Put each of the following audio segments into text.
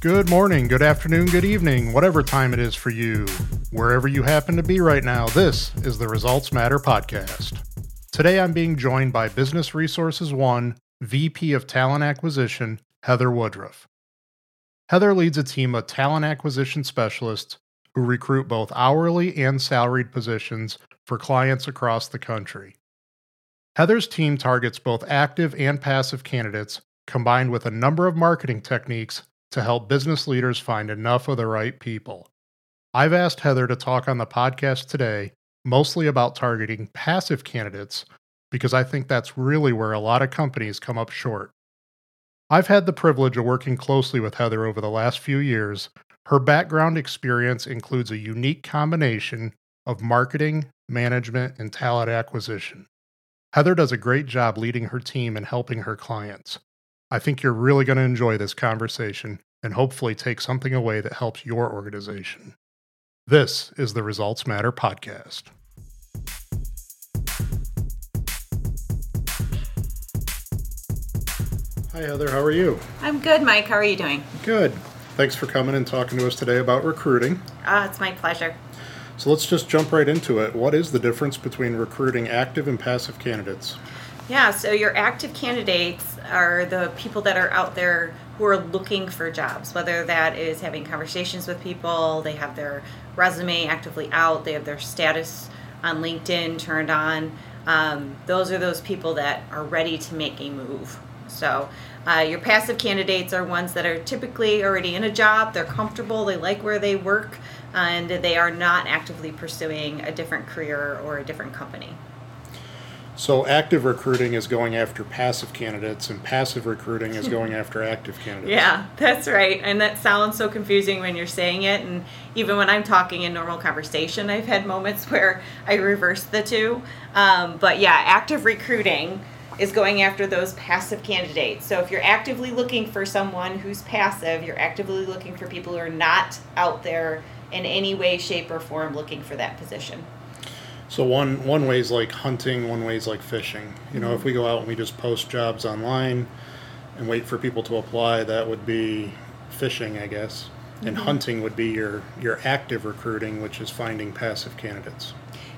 Good morning, good afternoon, good evening, whatever time it is for you. Wherever you happen to be right now, this is the Results Matter podcast. Today I'm being joined by Business Resources One VP of Talent Acquisition, Heather Woodruff. Heather leads a team of talent acquisition specialists who recruit both hourly and salaried positions for clients across the country. Heather's team targets both active and passive candidates, combined with a number of marketing techniques to help business leaders find enough of the right people. I've asked Heather to talk on the podcast today mostly about targeting passive candidates because I think that's really where a lot of companies come up short. I've had the privilege of working closely with Heather over the last few years. Her background experience includes a unique combination of marketing, management, and talent acquisition. Heather does a great job leading her team and helping her clients. I think you're really going to enjoy this conversation and hopefully take something away that helps your organization. This is the Results Matter podcast. Hi, Heather. How are you? I'm good, Mike. How are you doing? Good. Thanks for coming and talking to us today about recruiting. Ah, it's my pleasure. So let's just jump right into it. What is the difference between recruiting active and passive candidates? Yeah, so your active candidates are the people that are out there who are looking for jobs, whether that is having conversations with people, they have their resume actively out, they have their status on LinkedIn turned on. Um, those are those people that are ready to make a move. So, uh, your passive candidates are ones that are typically already in a job, they're comfortable, they like where they work, and they are not actively pursuing a different career or a different company. So active recruiting is going after passive candidates, and passive recruiting is going after active candidates. Yeah, that's right. And that sounds so confusing when you're saying it. And even when I'm talking in normal conversation, I've had moments where I reverse the two. Um, but yeah, active recruiting is going after those passive candidates. So if you're actively looking for someone who's passive, you're actively looking for people who are not out there in any way, shape, or form looking for that position. So one one way is like hunting, one way is like fishing. You know, if we go out and we just post jobs online and wait for people to apply, that would be fishing, I guess. And mm-hmm. hunting would be your your active recruiting, which is finding passive candidates.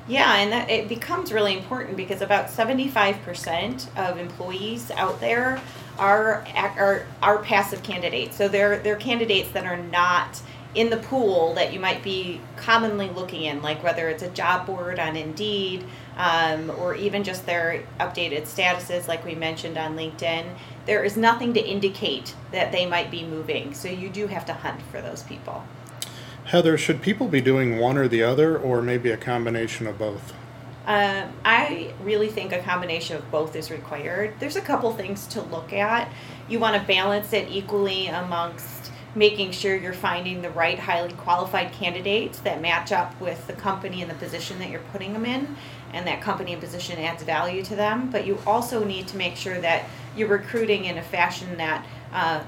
Yeah, and that it becomes really important because about 75% of employees out there are are are passive candidates. So they're they're candidates that are not in the pool that you might be commonly looking in, like whether it's a job board on Indeed um, or even just their updated statuses, like we mentioned on LinkedIn, there is nothing to indicate that they might be moving. So you do have to hunt for those people. Heather, should people be doing one or the other, or maybe a combination of both? Uh, I really think a combination of both is required. There's a couple things to look at. You want to balance it equally amongst making sure you're finding the right highly qualified candidates that match up with the company and the position that you're putting them in and that company and position adds value to them. But you also need to make sure that you're recruiting in a fashion that uh,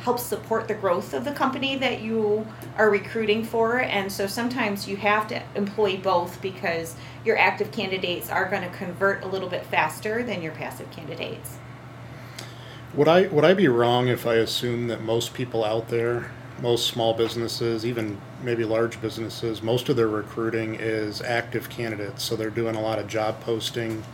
helps support the growth of the company that you are recruiting for. And so sometimes you have to employ both because your active candidates are going to convert a little bit faster than your passive candidates would I would I be wrong if I assume that most people out there, most small businesses, even maybe large businesses, most of their recruiting is active candidates. So they're doing a lot of job posting,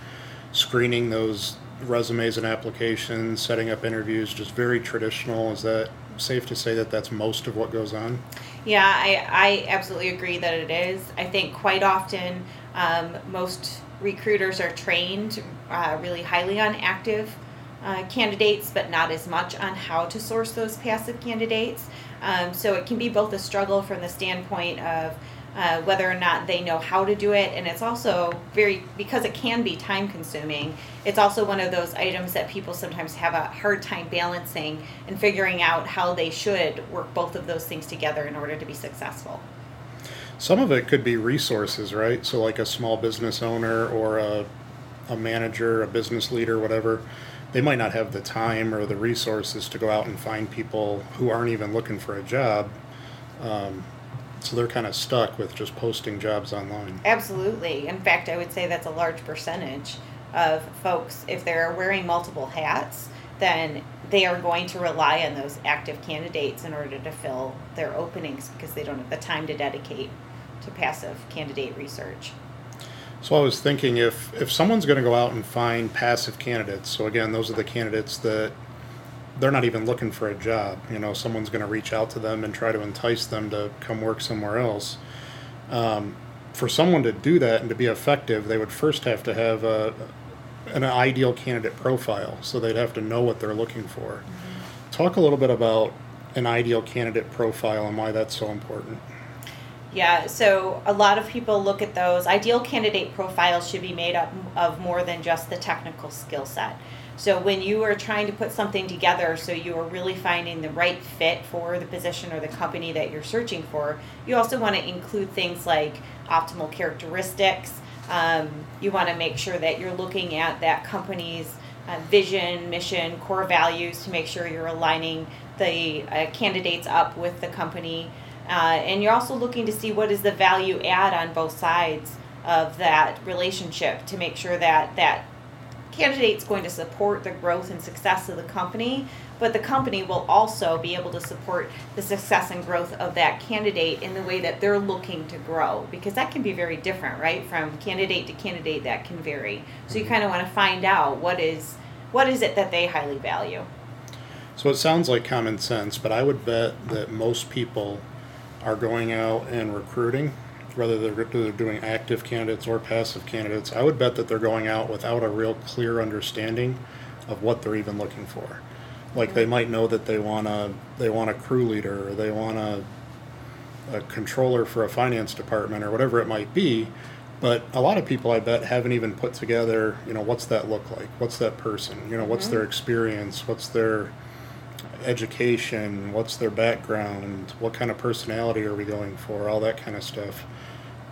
screening those resumes and applications, setting up interviews, just very traditional. Is that safe to say that that's most of what goes on? Yeah, I, I absolutely agree that it is. I think quite often um, most recruiters are trained uh, really highly on active uh, candidates, but not as much on how to source those passive candidates. Um, so it can be both a struggle from the standpoint of uh, whether or not they know how to do it, and it's also very because it can be time consuming. It's also one of those items that people sometimes have a hard time balancing and figuring out how they should work both of those things together in order to be successful. Some of it could be resources, right? So, like a small business owner or a, a manager, a business leader, whatever they might not have the time or the resources to go out and find people who aren't even looking for a job. Um, so they're kind of stuck with just posting jobs online. Absolutely. In fact, I would say that's a large percentage of folks, if they're wearing multiple hats, then they are going to rely on those active candidates in order to fill their openings because they don't have the time to dedicate to passive candidate research. So I was thinking if if someone's going to go out and find passive candidates, so again, those are the candidates that they're not even looking for a job. You know, someone's going to reach out to them and try to entice them to come work somewhere else. Um, for someone to do that and to be effective, they would first have to have a, an ideal candidate profile. So they'd have to know what they're looking for. Mm-hmm. Talk a little bit about an ideal candidate profile and why that's so important. Yeah, so a lot of people look at those. Ideal candidate profiles should be made up of more than just the technical skill set. So when you are trying to put something together, so you are really finding the right fit for the position or the company that you're searching for, you also want to include things like optimal characteristics. Um, you want to make sure that you're looking at that company's uh, vision, mission, core values to make sure you're aligning the uh, candidates up with the company. Uh, and you're also looking to see what is the value add on both sides of that relationship to make sure that that candidate's going to support the growth and success of the company, but the company will also be able to support the success and growth of that candidate in the way that they're looking to grow because that can be very different, right? From candidate to candidate that can vary. So you mm-hmm. kind of want to find out what is what is it that they highly value. So it sounds like common sense, but I would bet that most people are going out and recruiting, whether they're, they're doing active candidates or passive candidates, I would bet that they're going out without a real clear understanding of what they're even looking for. Like they might know that they want a they want a crew leader or they want a a controller for a finance department or whatever it might be, but a lot of people I bet haven't even put together, you know, what's that look like? What's that person? You know, what's mm-hmm. their experience? What's their education, what's their background, what kind of personality are we going for, all that kind of stuff.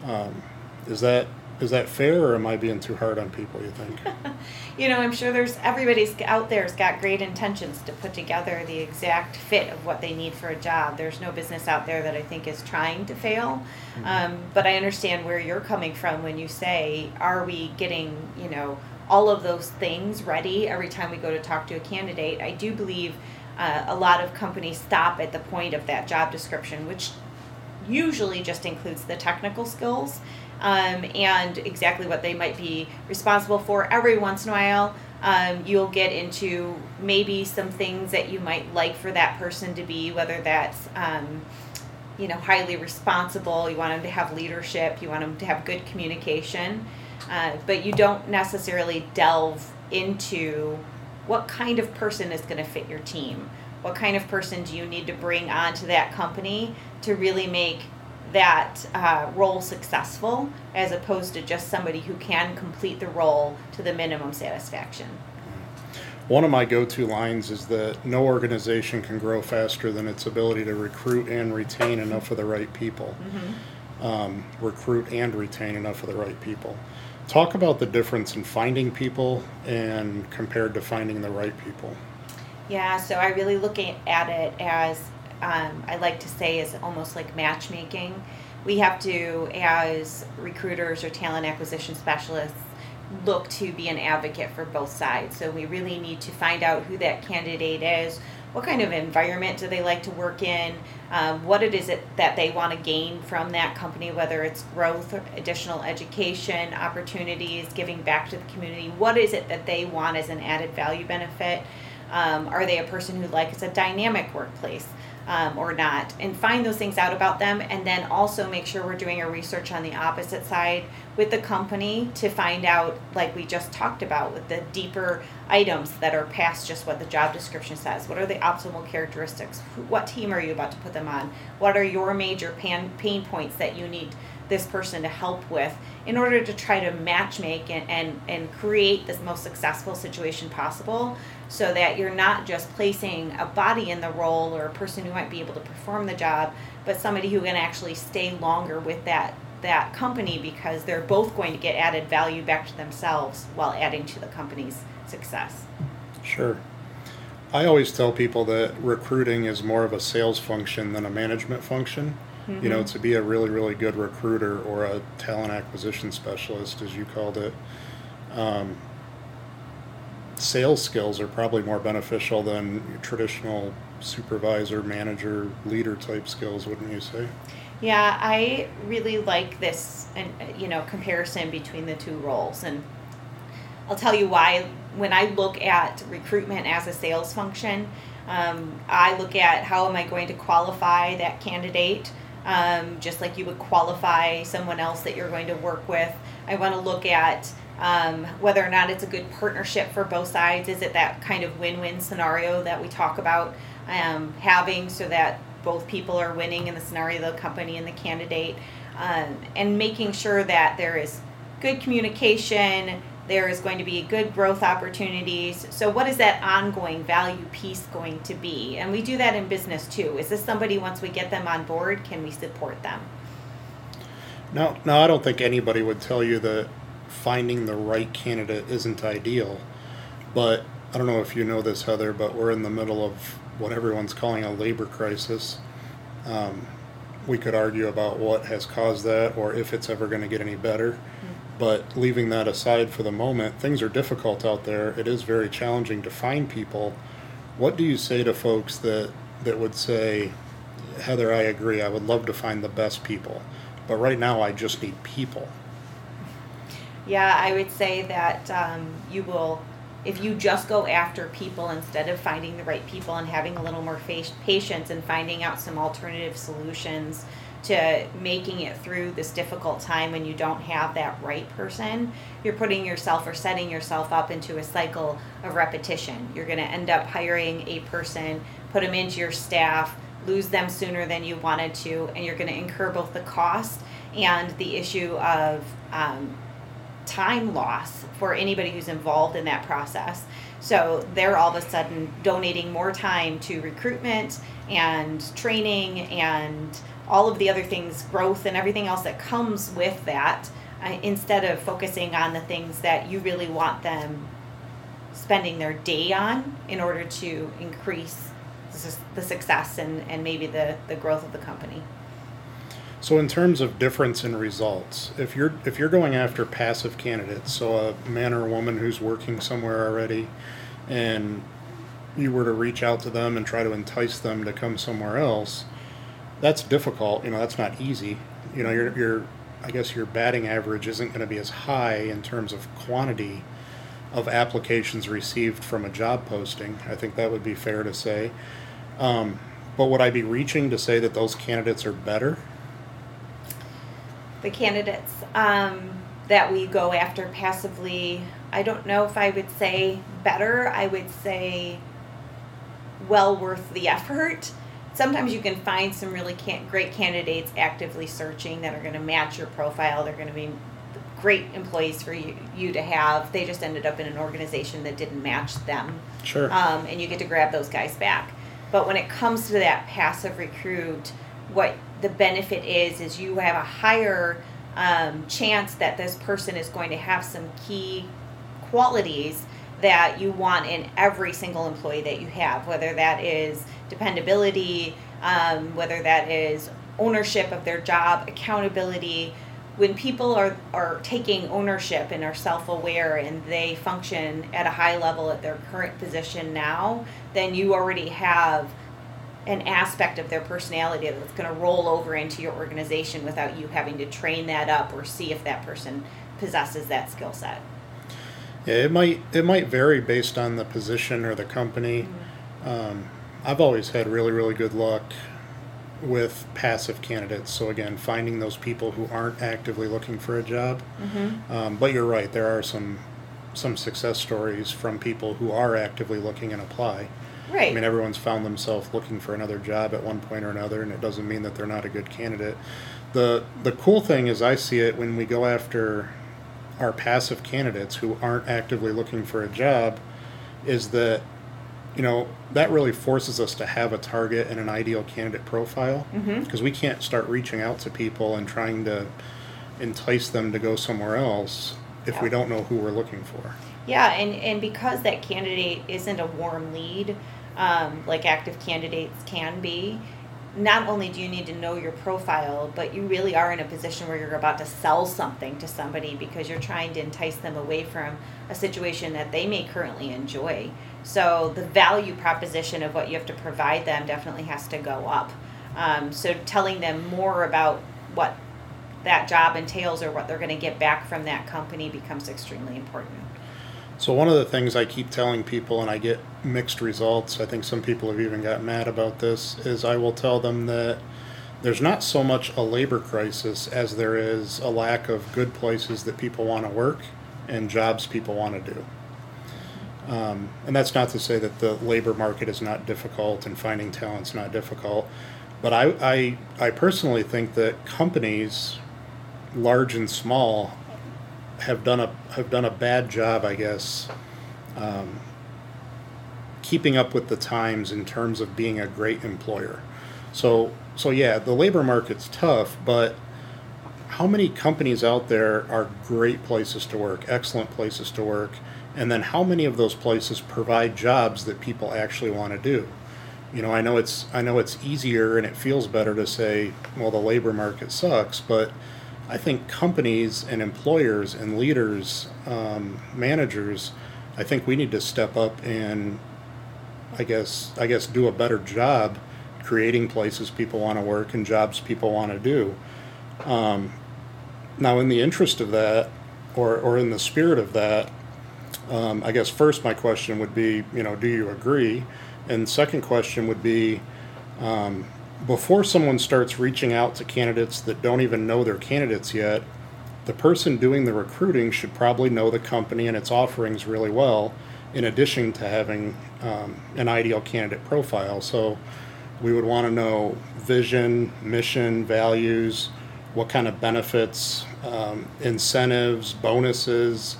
Um, is that is that fair, or am I being too hard on people? You think? you know, I'm sure there's everybody's out there's got great intentions to put together the exact fit of what they need for a job. There's no business out there that I think is trying to fail, mm-hmm. um, but I understand where you're coming from when you say, "Are we getting you know?" all of those things ready every time we go to talk to a candidate. I do believe uh, a lot of companies stop at the point of that job description, which usually just includes the technical skills um, and exactly what they might be responsible for. Every once in a while, um, you'll get into maybe some things that you might like for that person to be, whether that's um, you know highly responsible, you want them to have leadership, you want them to have good communication, uh, but you don't necessarily delve into what kind of person is going to fit your team? What kind of person do you need to bring onto that company to really make that uh, role successful as opposed to just somebody who can complete the role to the minimum satisfaction? One of my go to lines is that no organization can grow faster than its ability to recruit and retain enough of the right people. Mm-hmm. Um, recruit and retain enough of the right people. Talk about the difference in finding people and compared to finding the right people. Yeah, so I really look at it as um, I like to say is almost like matchmaking. We have to, as recruiters or talent acquisition specialists, look to be an advocate for both sides. So we really need to find out who that candidate is, what kind of environment do they like to work in, um, what it is it that they want to gain from that company, whether it's growth, additional education opportunities, giving back to the community. What is it that they want as an added value benefit? Um, are they a person who likes a dynamic workplace? Um, or not, and find those things out about them, and then also make sure we're doing our research on the opposite side with the company to find out, like we just talked about, with the deeper items that are past just what the job description says. What are the optimal characteristics? What team are you about to put them on? What are your major pan, pain points that you need this person to help with in order to try to match make and, and, and create the most successful situation possible so that you're not just placing a body in the role or a person who might be able to perform the job, but somebody who can actually stay longer with that that company because they're both going to get added value back to themselves while adding to the company's success. Sure. I always tell people that recruiting is more of a sales function than a management function. Mm-hmm. You know, to be a really, really good recruiter or a talent acquisition specialist, as you called it, um, sales skills are probably more beneficial than traditional supervisor, manager, leader type skills, wouldn't you say? Yeah, I really like this, and you know, comparison between the two roles, and I'll tell you why. When I look at recruitment as a sales function, um, I look at how am I going to qualify that candidate, um, just like you would qualify someone else that you're going to work with. I want to look at um, whether or not it's a good partnership for both sides. Is it that kind of win win scenario that we talk about um, having so that both people are winning in the scenario, the company and the candidate, um, and making sure that there is good communication, there is going to be good growth opportunities. So, what is that ongoing value piece going to be? And we do that in business too. Is this somebody, once we get them on board, can we support them? No, no, I don't think anybody would tell you that finding the right candidate isn't ideal. But I don't know if you know this, Heather, but we're in the middle of what everyone's calling a labor crisis. Um, we could argue about what has caused that or if it's ever going to get any better. Mm-hmm. But leaving that aside for the moment, things are difficult out there. It is very challenging to find people. What do you say to folks that, that would say, Heather, I agree, I would love to find the best people, but right now I just need people? Yeah, I would say that um, you will, if you just go after people instead of finding the right people and having a little more patience and finding out some alternative solutions to making it through this difficult time when you don't have that right person, you're putting yourself or setting yourself up into a cycle of repetition. You're going to end up hiring a person, put them into your staff, lose them sooner than you wanted to, and you're going to incur both the cost and the issue of um, time loss for anybody who's involved in that process. So they're all of a sudden donating more time to recruitment and training and all of the other things, growth and everything else that comes with that, uh, instead of focusing on the things that you really want them spending their day on in order to increase the success and, and maybe the, the growth of the company. So in terms of difference in results, if you're if you're going after passive candidates, so a man or a woman who's working somewhere already, and you were to reach out to them and try to entice them to come somewhere else, that's difficult. You know, that's not easy. You know, your I guess your batting average isn't going to be as high in terms of quantity of applications received from a job posting. I think that would be fair to say. Um, but would I be reaching to say that those candidates are better? the candidates um, that we go after passively, I don't know if I would say better. I would say well worth the effort. Sometimes you can find some really can- great candidates actively searching that are going to match your profile. They're going to be great employees for you, you to have. They just ended up in an organization that didn't match them. Sure. Um, and you get to grab those guys back. But when it comes to that passive recruit, what the benefit is is you have a higher um, chance that this person is going to have some key qualities that you want in every single employee that you have, whether that is dependability, um, whether that is ownership of their job, accountability. When people are, are taking ownership and are self aware and they function at a high level at their current position now, then you already have an aspect of their personality that's going to roll over into your organization without you having to train that up or see if that person possesses that skill set. Yeah, it might it might vary based on the position or the company. Mm-hmm. Um, I've always had really really good luck with passive candidates. So again, finding those people who aren't actively looking for a job. Mm-hmm. Um, but you're right, there are some some success stories from people who are actively looking and apply. Right. I mean, everyone's found themselves looking for another job at one point or another, and it doesn't mean that they're not a good candidate. The the cool thing is, I see it when we go after our passive candidates who aren't actively looking for a job, is that you know that really forces us to have a target and an ideal candidate profile because mm-hmm. we can't start reaching out to people and trying to entice them to go somewhere else if yeah. we don't know who we're looking for. Yeah, and, and because that candidate isn't a warm lead, um, like active candidates can be, not only do you need to know your profile, but you really are in a position where you're about to sell something to somebody because you're trying to entice them away from a situation that they may currently enjoy. So the value proposition of what you have to provide them definitely has to go up. Um, so telling them more about what that job entails or what they're going to get back from that company becomes extremely important. So one of the things I keep telling people, and I get mixed results. I think some people have even got mad about this. Is I will tell them that there's not so much a labor crisis as there is a lack of good places that people want to work and jobs people want to do. Um, and that's not to say that the labor market is not difficult and finding talent's not difficult. But I, I, I personally think that companies, large and small, have done a have done a bad job, I guess, um, keeping up with the times in terms of being a great employer. So so yeah, the labor market's tough, but how many companies out there are great places to work, excellent places to work, and then how many of those places provide jobs that people actually want to do? You know, I know it's I know it's easier and it feels better to say, well, the labor market sucks, but I think companies and employers and leaders, um, managers, I think we need to step up and, I guess, I guess, do a better job creating places people want to work and jobs people want to do. Um, now, in the interest of that, or or in the spirit of that, um, I guess first my question would be, you know, do you agree? And second question would be, um, before someone starts reaching out to candidates that don't even know they're candidates yet, the person doing the recruiting should probably know the company and its offerings really well, in addition to having um, an ideal candidate profile. So we would want to know vision, mission, values, what kind of benefits, um, incentives, bonuses,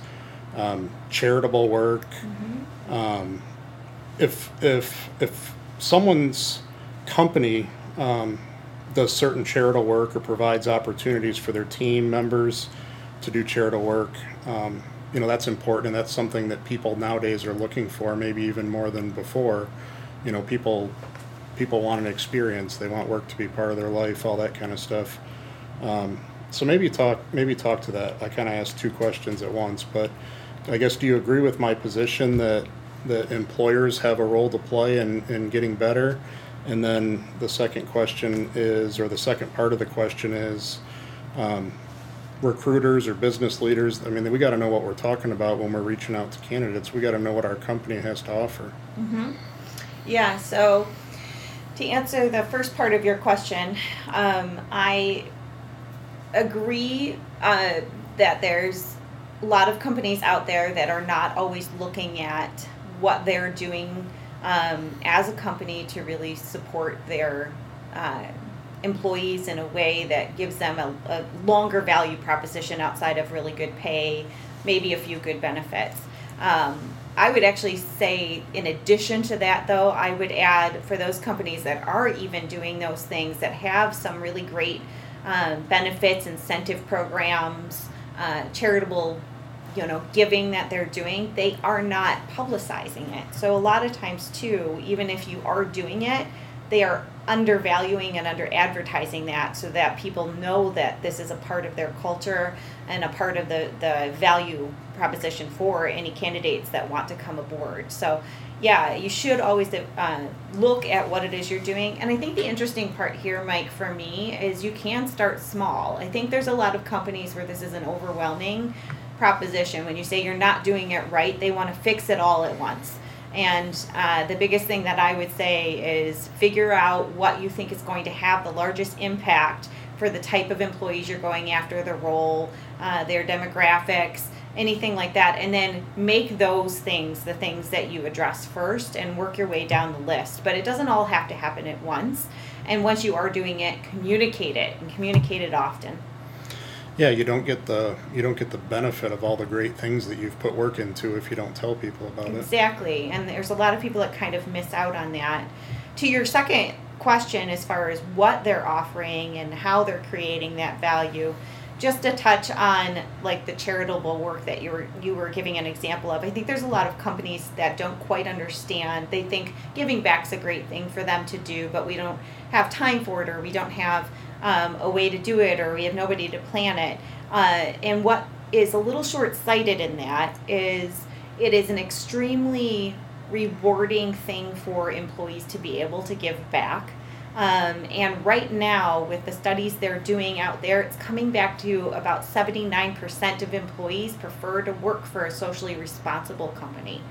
um, charitable work. Mm-hmm. Um, if if if someone's company um, does certain charitable work or provides opportunities for their team members to do charitable work. Um, you know, that's important and that's something that people nowadays are looking for, maybe even more than before. You know, people people want an experience, they want work to be part of their life, all that kind of stuff. Um, so maybe talk maybe talk to that. I kind of asked two questions at once, but I guess do you agree with my position that that employers have a role to play in, in getting better? And then the second question is, or the second part of the question is, um, recruiters or business leaders. I mean, we got to know what we're talking about when we're reaching out to candidates. We got to know what our company has to offer. Mm-hmm. Yeah. So, to answer the first part of your question, um, I agree uh, that there's a lot of companies out there that are not always looking at what they're doing um, as a company to really support their uh, employees in a way that gives them a, a, longer value proposition outside of really good pay, maybe a few good benefits. Um, I would actually say, in addition to that, though, I would add for those companies that are even doing those things that have some really great um, benefits, incentive programs, uh, charitable you know giving that they're doing they are not publicizing it. So a lot of times too even if you are doing it they are undervaluing and under advertising that so that people know that this is a part of their culture and a part of the, the value proposition for any candidates that want to come aboard. So yeah you should always uh, look at what it is you're doing and i think the interesting part here mike for me is you can start small i think there's a lot of companies where this is an overwhelming proposition. When you say you're not doing it right, they want to fix it all at once. And uh, the biggest thing that I would say is figure out what you think is going to have the largest impact for the type of employees you're going after, the role, uh, their demographics, anything like that. And then make those things the things that you address first and work your way down the list. But it doesn't all have to happen at once. And once you are doing it, communicate it and communicate it often. Yeah, you don't get the you don't get the benefit of all the great things that you've put work into if you don't tell people about exactly. it. Exactly. And there's a lot of people that kind of miss out on that. To your second question as far as what they're offering and how they're creating that value, just to touch on like the charitable work that you were you were giving an example of. I think there's a lot of companies that don't quite understand. They think giving back's a great thing for them to do, but we don't have time for it, or we don't have um, a way to do it, or we have nobody to plan it. Uh, and what is a little short sighted in that is it is an extremely rewarding thing for employees to be able to give back. Um, and right now, with the studies they're doing out there, it's coming back to about 79% of employees prefer to work for a socially responsible company.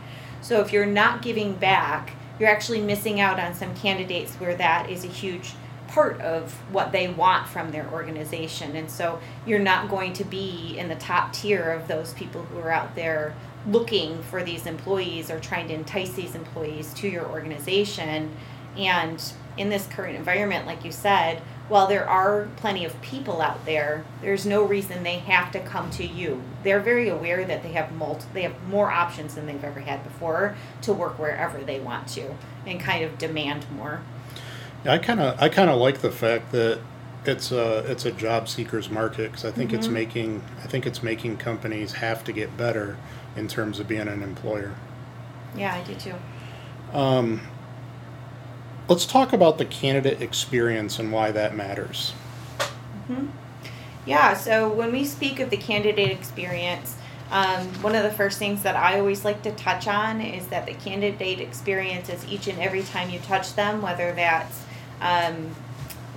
So if you're not giving back, you're actually missing out on some candidates where that is a huge part of what they want from their organization. And so you're not going to be in the top tier of those people who are out there looking for these employees or trying to entice these employees to your organization. And in this current environment, like you said, while there are plenty of people out there, there's no reason they have to come to you. They're very aware that they have multi, they have more options than they've ever had before to work wherever they want to and kind of demand more. Yeah, I kind of I kind of like the fact that it's a it's a job seekers market because I think mm-hmm. it's making I think it's making companies have to get better in terms of being an employer. Yeah, I do too. Um, Let's talk about the candidate experience and why that matters. Mm-hmm. Yeah, so when we speak of the candidate experience, um, one of the first things that I always like to touch on is that the candidate experience is each and every time you touch them, whether that's um,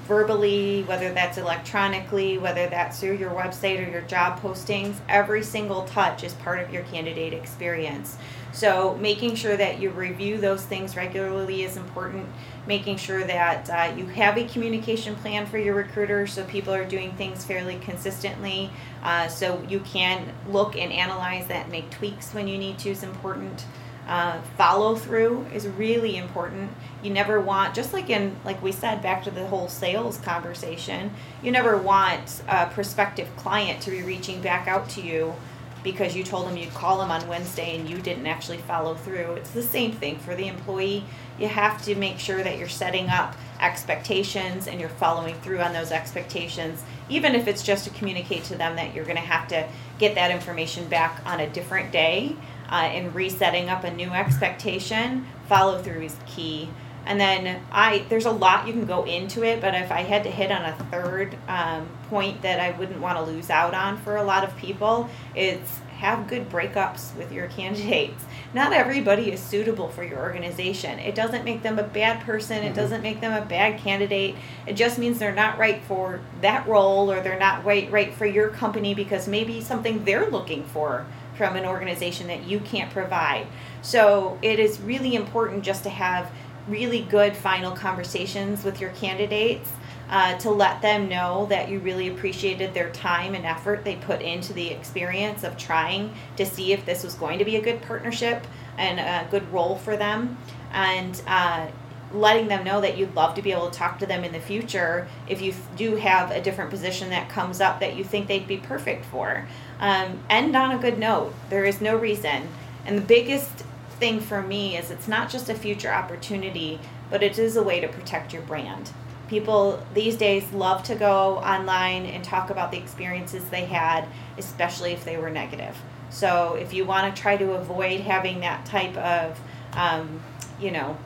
verbally, whether that's electronically, whether that's through your website or your job postings, every single touch is part of your candidate experience. So, making sure that you review those things regularly is important making sure that uh, you have a communication plan for your recruiter so people are doing things fairly consistently. Uh, so you can look and analyze that make tweaks when you need to is important. Uh, follow through is really important. You never want just like in like we said back to the whole sales conversation you never want a prospective client to be reaching back out to you because you told them you'd call them on Wednesday and you didn't actually follow through. It's the same thing for the employee. You have to make sure that you're setting up expectations and you're following through on those expectations, even if it's just to communicate to them that you're going to have to get that information back on a different day uh, and resetting up a new expectation. Follow through is key. And then I there's a lot you can go into it, but if I had to hit on a third um, point that I wouldn't want to lose out on for a lot of people, it's have good breakups with your candidates. Not everybody is suitable for your organization. It doesn't make them a bad person. It mm-hmm. doesn't make them a bad candidate. It just means they're not right for that role or they're not right right for your company because maybe something they're looking for from an organization that you can't provide. So it is really important just to have really good final conversations with your candidates uh, to let them know that you really appreciated their time and effort they put into the experience of trying to see if this was going to be a good partnership and a good role for them. And uh, letting them know that you'd love to be able to talk to them in the future if you do have a different position that comes up that you think they'd be perfect for. Um, end on a good note. There is no reason. And the biggest thing for me is it's not just a future opportunity, but it is a way to protect your brand. People these days love to go online and talk about the experiences they had, especially if they were negative. So if you want to try to avoid having that type of, um, you know,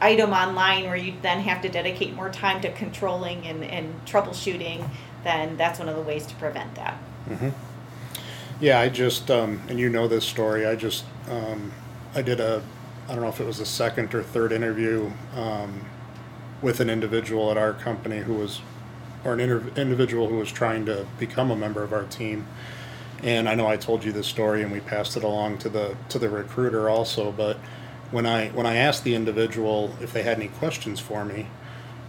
item online where you then have to dedicate more time to controlling and, and troubleshooting, then that's one of the ways to prevent that. Mm-hmm. Yeah, I just, um, and you know this story, I just, um, I did a, I don't know if it was a second or third interview um, with an individual at our company who was, or an inter- individual who was trying to become a member of our team. And I know I told you this story, and we passed it along to the to the recruiter also. But when I when I asked the individual if they had any questions for me,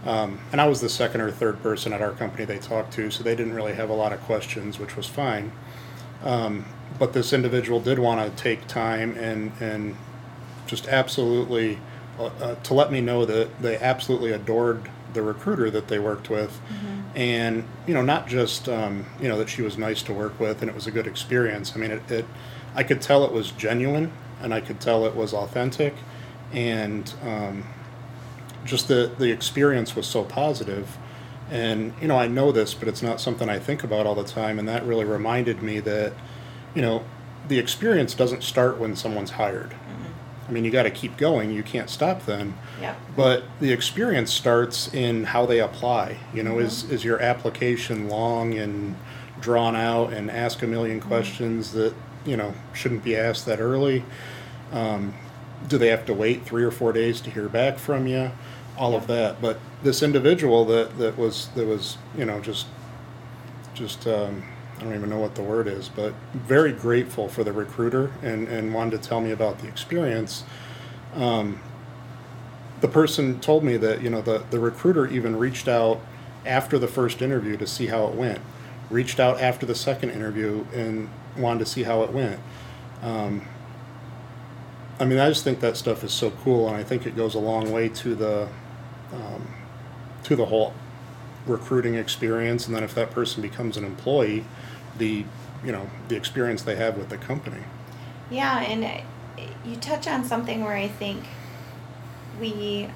um, and I was the second or third person at our company they talked to, so they didn't really have a lot of questions, which was fine. Um, but this individual did want to take time and and just absolutely uh, uh, to let me know that they absolutely adored the recruiter that they worked with, mm-hmm. and you know not just um, you know that she was nice to work with and it was a good experience. I mean it, it I could tell it was genuine and I could tell it was authentic, and um, just the the experience was so positive And, you know, I know this, but it's not something I think about all the time. And that really reminded me that, you know, the experience doesn't start when someone's hired. Mm-hmm. I mean, you got to keep going. You can't stop then. Yep. But the experience starts in how they apply. You know, is mm-hmm. is your application long and drawn out and ask a 1000000 mm-hmm. questions that you know shouldn't be asked that early? Um, do they have to wait three or four days to hear back from you? All of that. But this individual that that was that was you know just just um, I don't even know what the word is, but very grateful for the recruiter and, and wanted to tell me about the experience. Um, the person told me that, you know, the, the recruiter even reached out after the first interview to see how it went, reached out after the second interview and wanted to see how it went. Um, I mean, I just think that stuff is so cool, and I think it goes a long way to the um, to the whole recruiting experience. And then if that person becomes an employee, the you know the experience they have with the company. Yeah, and uh, you touch on something where I think we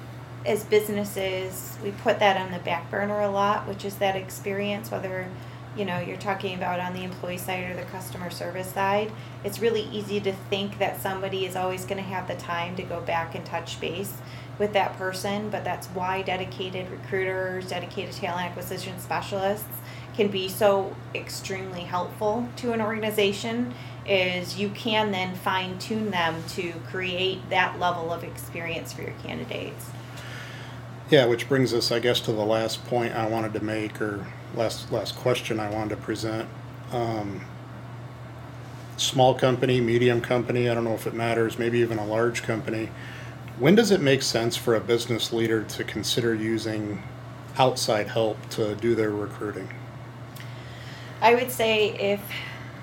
as businesses we put that on the back burner a lot, which is that experience whether you know you're talking about on the employee side or the customer service side it's really easy to think that somebody is always going to have the time to go back and touch base with that person but that's why dedicated recruiters dedicated talent acquisition specialists can be so extremely helpful to an organization is you can then fine tune them to create that level of experience for your candidates. Yeah, which brings us, I guess, to the last point I wanted to make, or last last question I wanted to present. Um, small company, medium company, I don't know if it matters, maybe even a large company. When does it make sense for a business leader to consider using outside help to do their recruiting? I would say if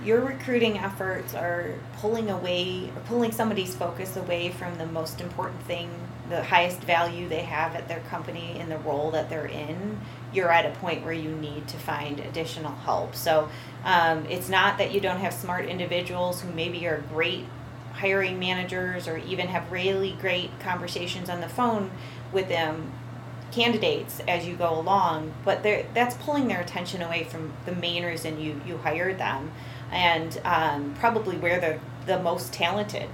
your recruiting efforts are pulling away or pulling somebody's focus away from the most important thing, the highest value they have at their company in the role that they're in, you're at a point where you need to find additional help. So um, it's not that you don't have smart individuals who maybe are great hiring managers or even have really great conversations on the phone with them candidates as you go along, but that's pulling their attention away from the main reason you, you hired them and um, probably where they're the most talented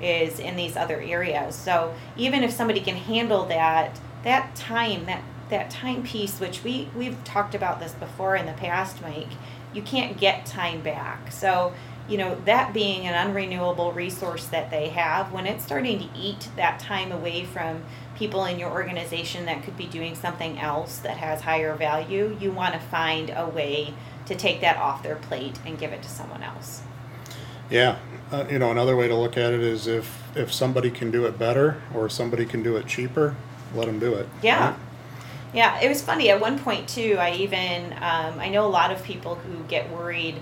is in these other areas. So even if somebody can handle that, that time, that that time piece, which we we've talked about this before in the past, Mike, you can't get time back. So you know that being an unrenewable resource that they have, when it's starting to eat that time away from people in your organization that could be doing something else that has higher value, you want to find a way to take that off their plate and give it to someone else. Yeah, uh, you know, another way to look at it is if if somebody can do it better or somebody can do it cheaper, let them do it. Yeah. Right? Yeah, it was funny at one point too. I even um, I know a lot of people who get worried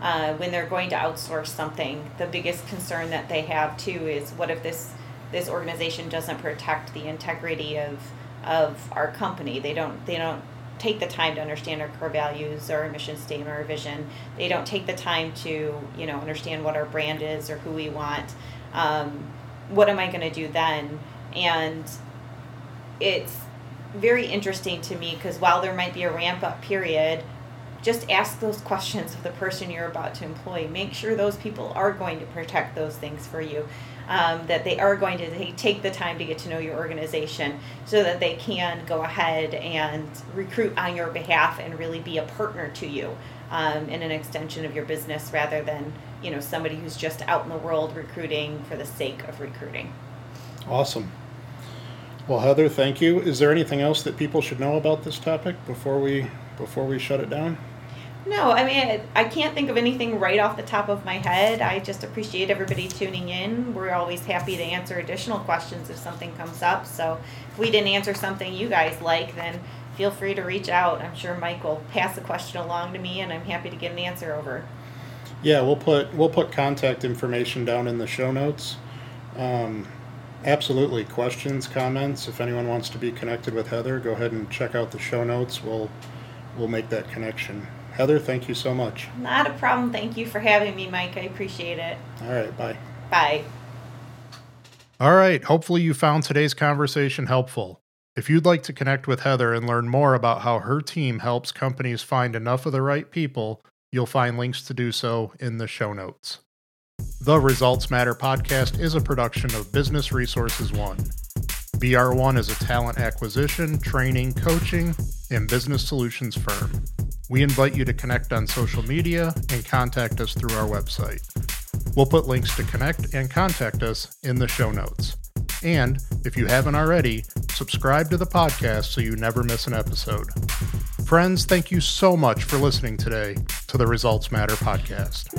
uh, when they're going to outsource something. The biggest concern that they have too is what if this this organization doesn't protect the integrity of of our company. They don't they don't take the time to understand our core values, our mission statement, our vision. They don't take the time to you know understand what our brand is or who we want. Um, what am I going to do then? And it's very interesting to me because while there might be a ramp up period, just ask those questions of the person you're about to employ. Make sure those people are going to protect those things for you um, that they are going to take the time to get to know your organization so that they can go ahead and recruit on your behalf and really be a partner to you um, in an extension of your business rather than you know somebody who's just out in the world recruiting for the sake of recruiting. Awesome. Well heather thank you. Is there anything else that people should know about this topic before we before we shut it down no, I mean, I can't think of anything right off the top of my head. I just appreciate everybody tuning in. We're always happy to answer additional questions if something comes up. So if we didn't answer something you guys like, then feel free to reach out. I'm sure Mike will pass the question along to me, and I'm happy to get an answer over. Yeah, we'll put we'll put contact information down in the show notes. Um, absolutely, questions, comments. If anyone wants to be connected with Heather, go ahead and check out the show notes. We'll we'll make that connection. Heather, thank you so much. Not a problem. Thank you for having me, Mike. I appreciate it. All right. Bye. Bye. All right. Hopefully, you found today's conversation helpful. If you'd like to connect with Heather and learn more about how her team helps companies find enough of the right people, you'll find links to do so in the show notes. The Results Matter podcast is a production of Business Resources One. BR1 is a talent acquisition, training, coaching, and business solutions firm. We invite you to connect on social media and contact us through our website. We'll put links to connect and contact us in the show notes. And if you haven't already, subscribe to the podcast so you never miss an episode. Friends, thank you so much for listening today to the Results Matter podcast.